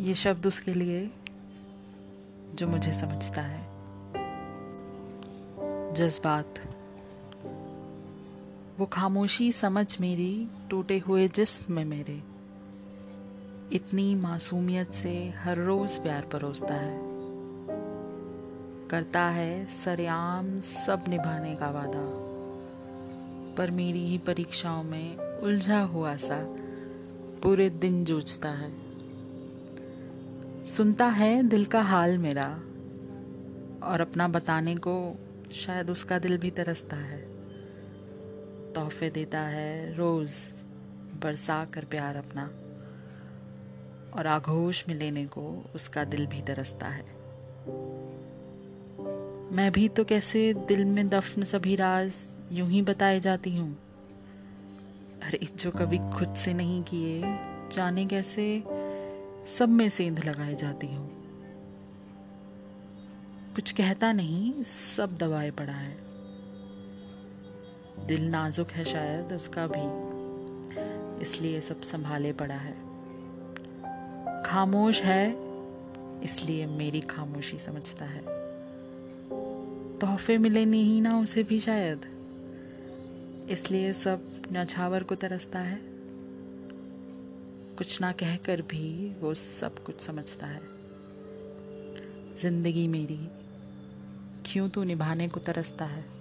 ये शब्द उसके लिए जो मुझे समझता है। जज्बात। वो खामोशी समझ मेरी, टूटे हुए जिस्म में मेरे। इतनी मासूमियत से हर रोज प्यार परोसता है। करता है सरेआम सब निभाने का वादा। पर मेरी ही परीक्षाओं में उलझा हुआ सा पूरे दिन जूझता है। सुनता है दिल का हाल मेरा और अपना बताने को शायद उसका दिल भी तरसता है। तोहफे देता है रोज बरसा कर प्यार अपना और आघोश में लेने को उसका दिल भी तरसता है। मैं भी तो कैसे दिल में दफन सभी राज यूँ ही बताए जाती हूँ। अरे, जो कभी खुद से नहीं किए, जाने कैसे सब में सेंध लगाई जाती हूँ। कुछ कहता नहीं, सब दबाए पड़ा है। दिल नाजुक है शायद उसका भी, इसलिए सब संभाले पड़ा है। खामोश है, इसलिए मेरी खामोशी समझता है। तोहफे मिले नहीं ना उसे भी शायद। इसलिए सब नछावर को तरसता है। कुछ ना कहकर भी वो सब कुछ समझता है। ज़िंदगी मेरी, क्यों तू निभाने को तरसता है?